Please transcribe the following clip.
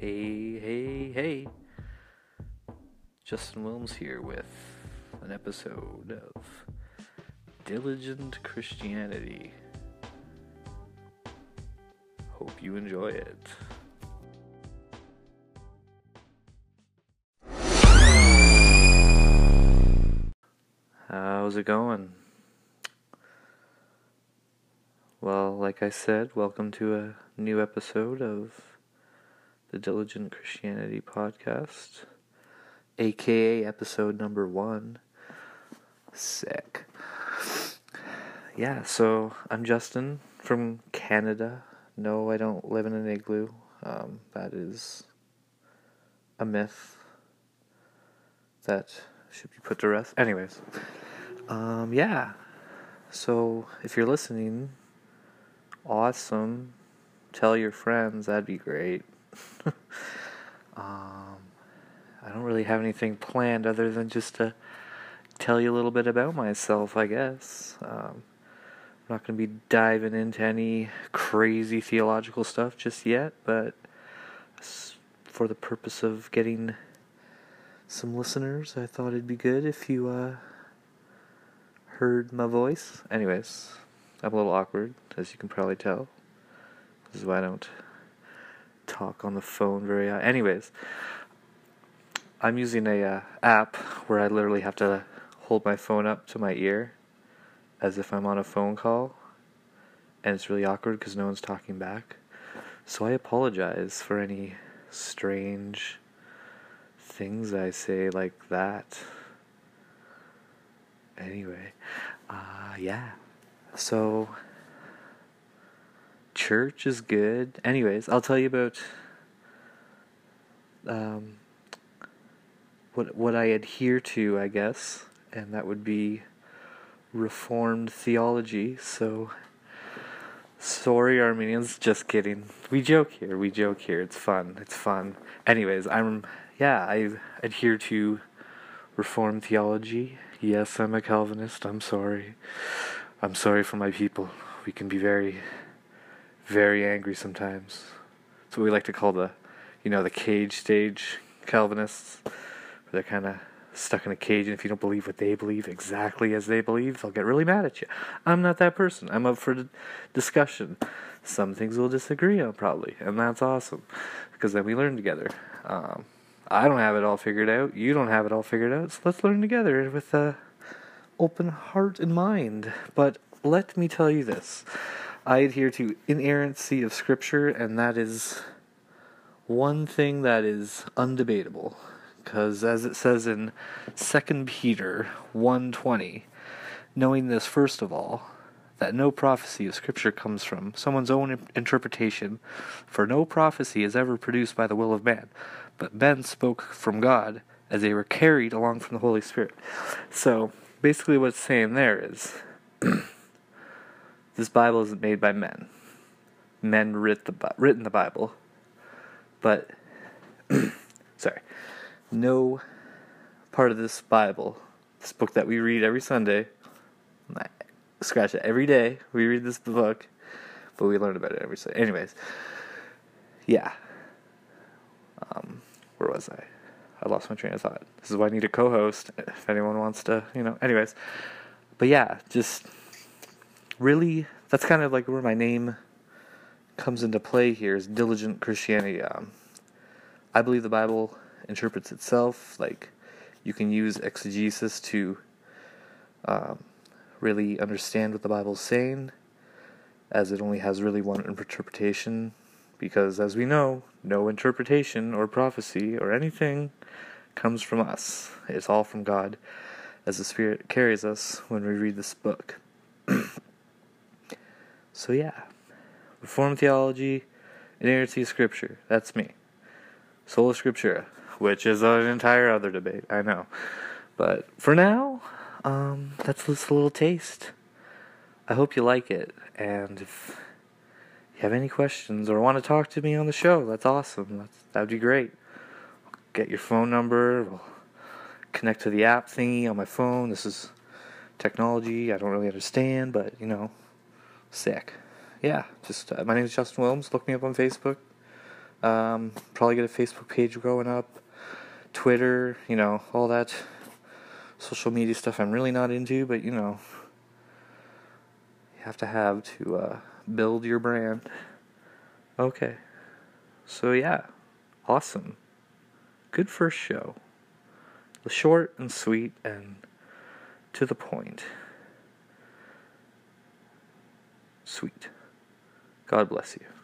Hey, hey, hey. Justin Wilms here with an episode of Diligent Christianity. Hope you enjoy it. How's it going? Well, like I said, welcome to a new episode of the Diligent Christianity podcast, aka episode number one. Sick. Yeah, so I'm Justin from Canada. No, I don't live in an igloo. Um, that is a myth that should be put to rest. Anyways, um, yeah. So if you're listening, awesome. Tell your friends, that'd be great. um, I don't really have anything planned other than just to tell you a little bit about myself, I guess. Um, I'm not going to be diving into any crazy theological stuff just yet, but for the purpose of getting some listeners, I thought it'd be good if you uh, heard my voice. Anyways, I'm a little awkward, as you can probably tell. This is why I don't talk on the phone very. Uh, anyways, I'm using a uh, app where I literally have to hold my phone up to my ear, as if I'm on a phone call, and it's really awkward because no one's talking back. So I apologize for any strange things I say like that. Anyway, uh, yeah. So, church is good. Anyways, I'll tell you about um, what what I adhere to, I guess, and that would be Reformed theology. So, sorry, Arminians. Just kidding. We joke here. We joke here. It's fun. It's fun. Anyways, I'm yeah, I adhere to Reformed theology. Yes, I'm a Calvinist. I'm sorry. I'm sorry for my people. We can be very, very angry sometimes. That's what we like to call the, you know, the cage stage Calvinists. They're kind of stuck in a cage, and if you don't believe what they believe exactly as they believe, they'll get really mad at you. I'm not that person. I'm up for discussion. Some things we'll disagree on, probably, and that's awesome because then we learn together. Um, I don't have it all figured out. You don't have it all figured out. So let's learn together with a open heart and mind. But let me tell you this. I adhere to inerrancy of scripture and that is one thing that is undebatable because as it says in 2 Peter 1:20, knowing this first of all, that no prophecy of Scripture comes from someone's own interpretation, for no prophecy is ever produced by the will of man, but men spoke from God as they were carried along from the Holy Spirit. So basically, what it's saying there is this Bible isn't made by men. Men writ the written the Bible, but sorry, no part of this Bible, this book that we read every Sunday, scratch it every day. We read this book, but we learn about it every Sunday. Anyways, yeah. Um, where was I? I lost my train of thought. This is why I need a co-host if anyone wants to, you know. Anyways, but yeah, just really, that's kind of like where my name comes into play here is diligent Christianity. Um, I believe the Bible interprets itself. Like you can use exegesis to um, really understand what the Bible's saying, as it only has really one interpretation because as we know, no interpretation or prophecy or anything comes from us. It's all from God as the Spirit carries us when we read this book. So, yeah. Reformed theology, inerrancy of Scripture. That's me. Sola Scriptura, which is an entire other debate, I know. But for now, um, that's just a little taste. I hope you like it, and if you have any questions or want to talk to me on the show, that's awesome. That's, that'd be great. get your phone number. We'll connect to the app thingy on my phone. This is technology I don't really understand, but you know, sick. Yeah, just uh, my name is Justin Wilms. Look me up on Facebook. Um, probably get a Facebook page growing up, Twitter, you know, all that social media stuff I'm really not into, but you know, you have to have to uh, build your brand. Okay. So, yeah, awesome. Good first show. Short and sweet and to the point. Sweet. God bless you.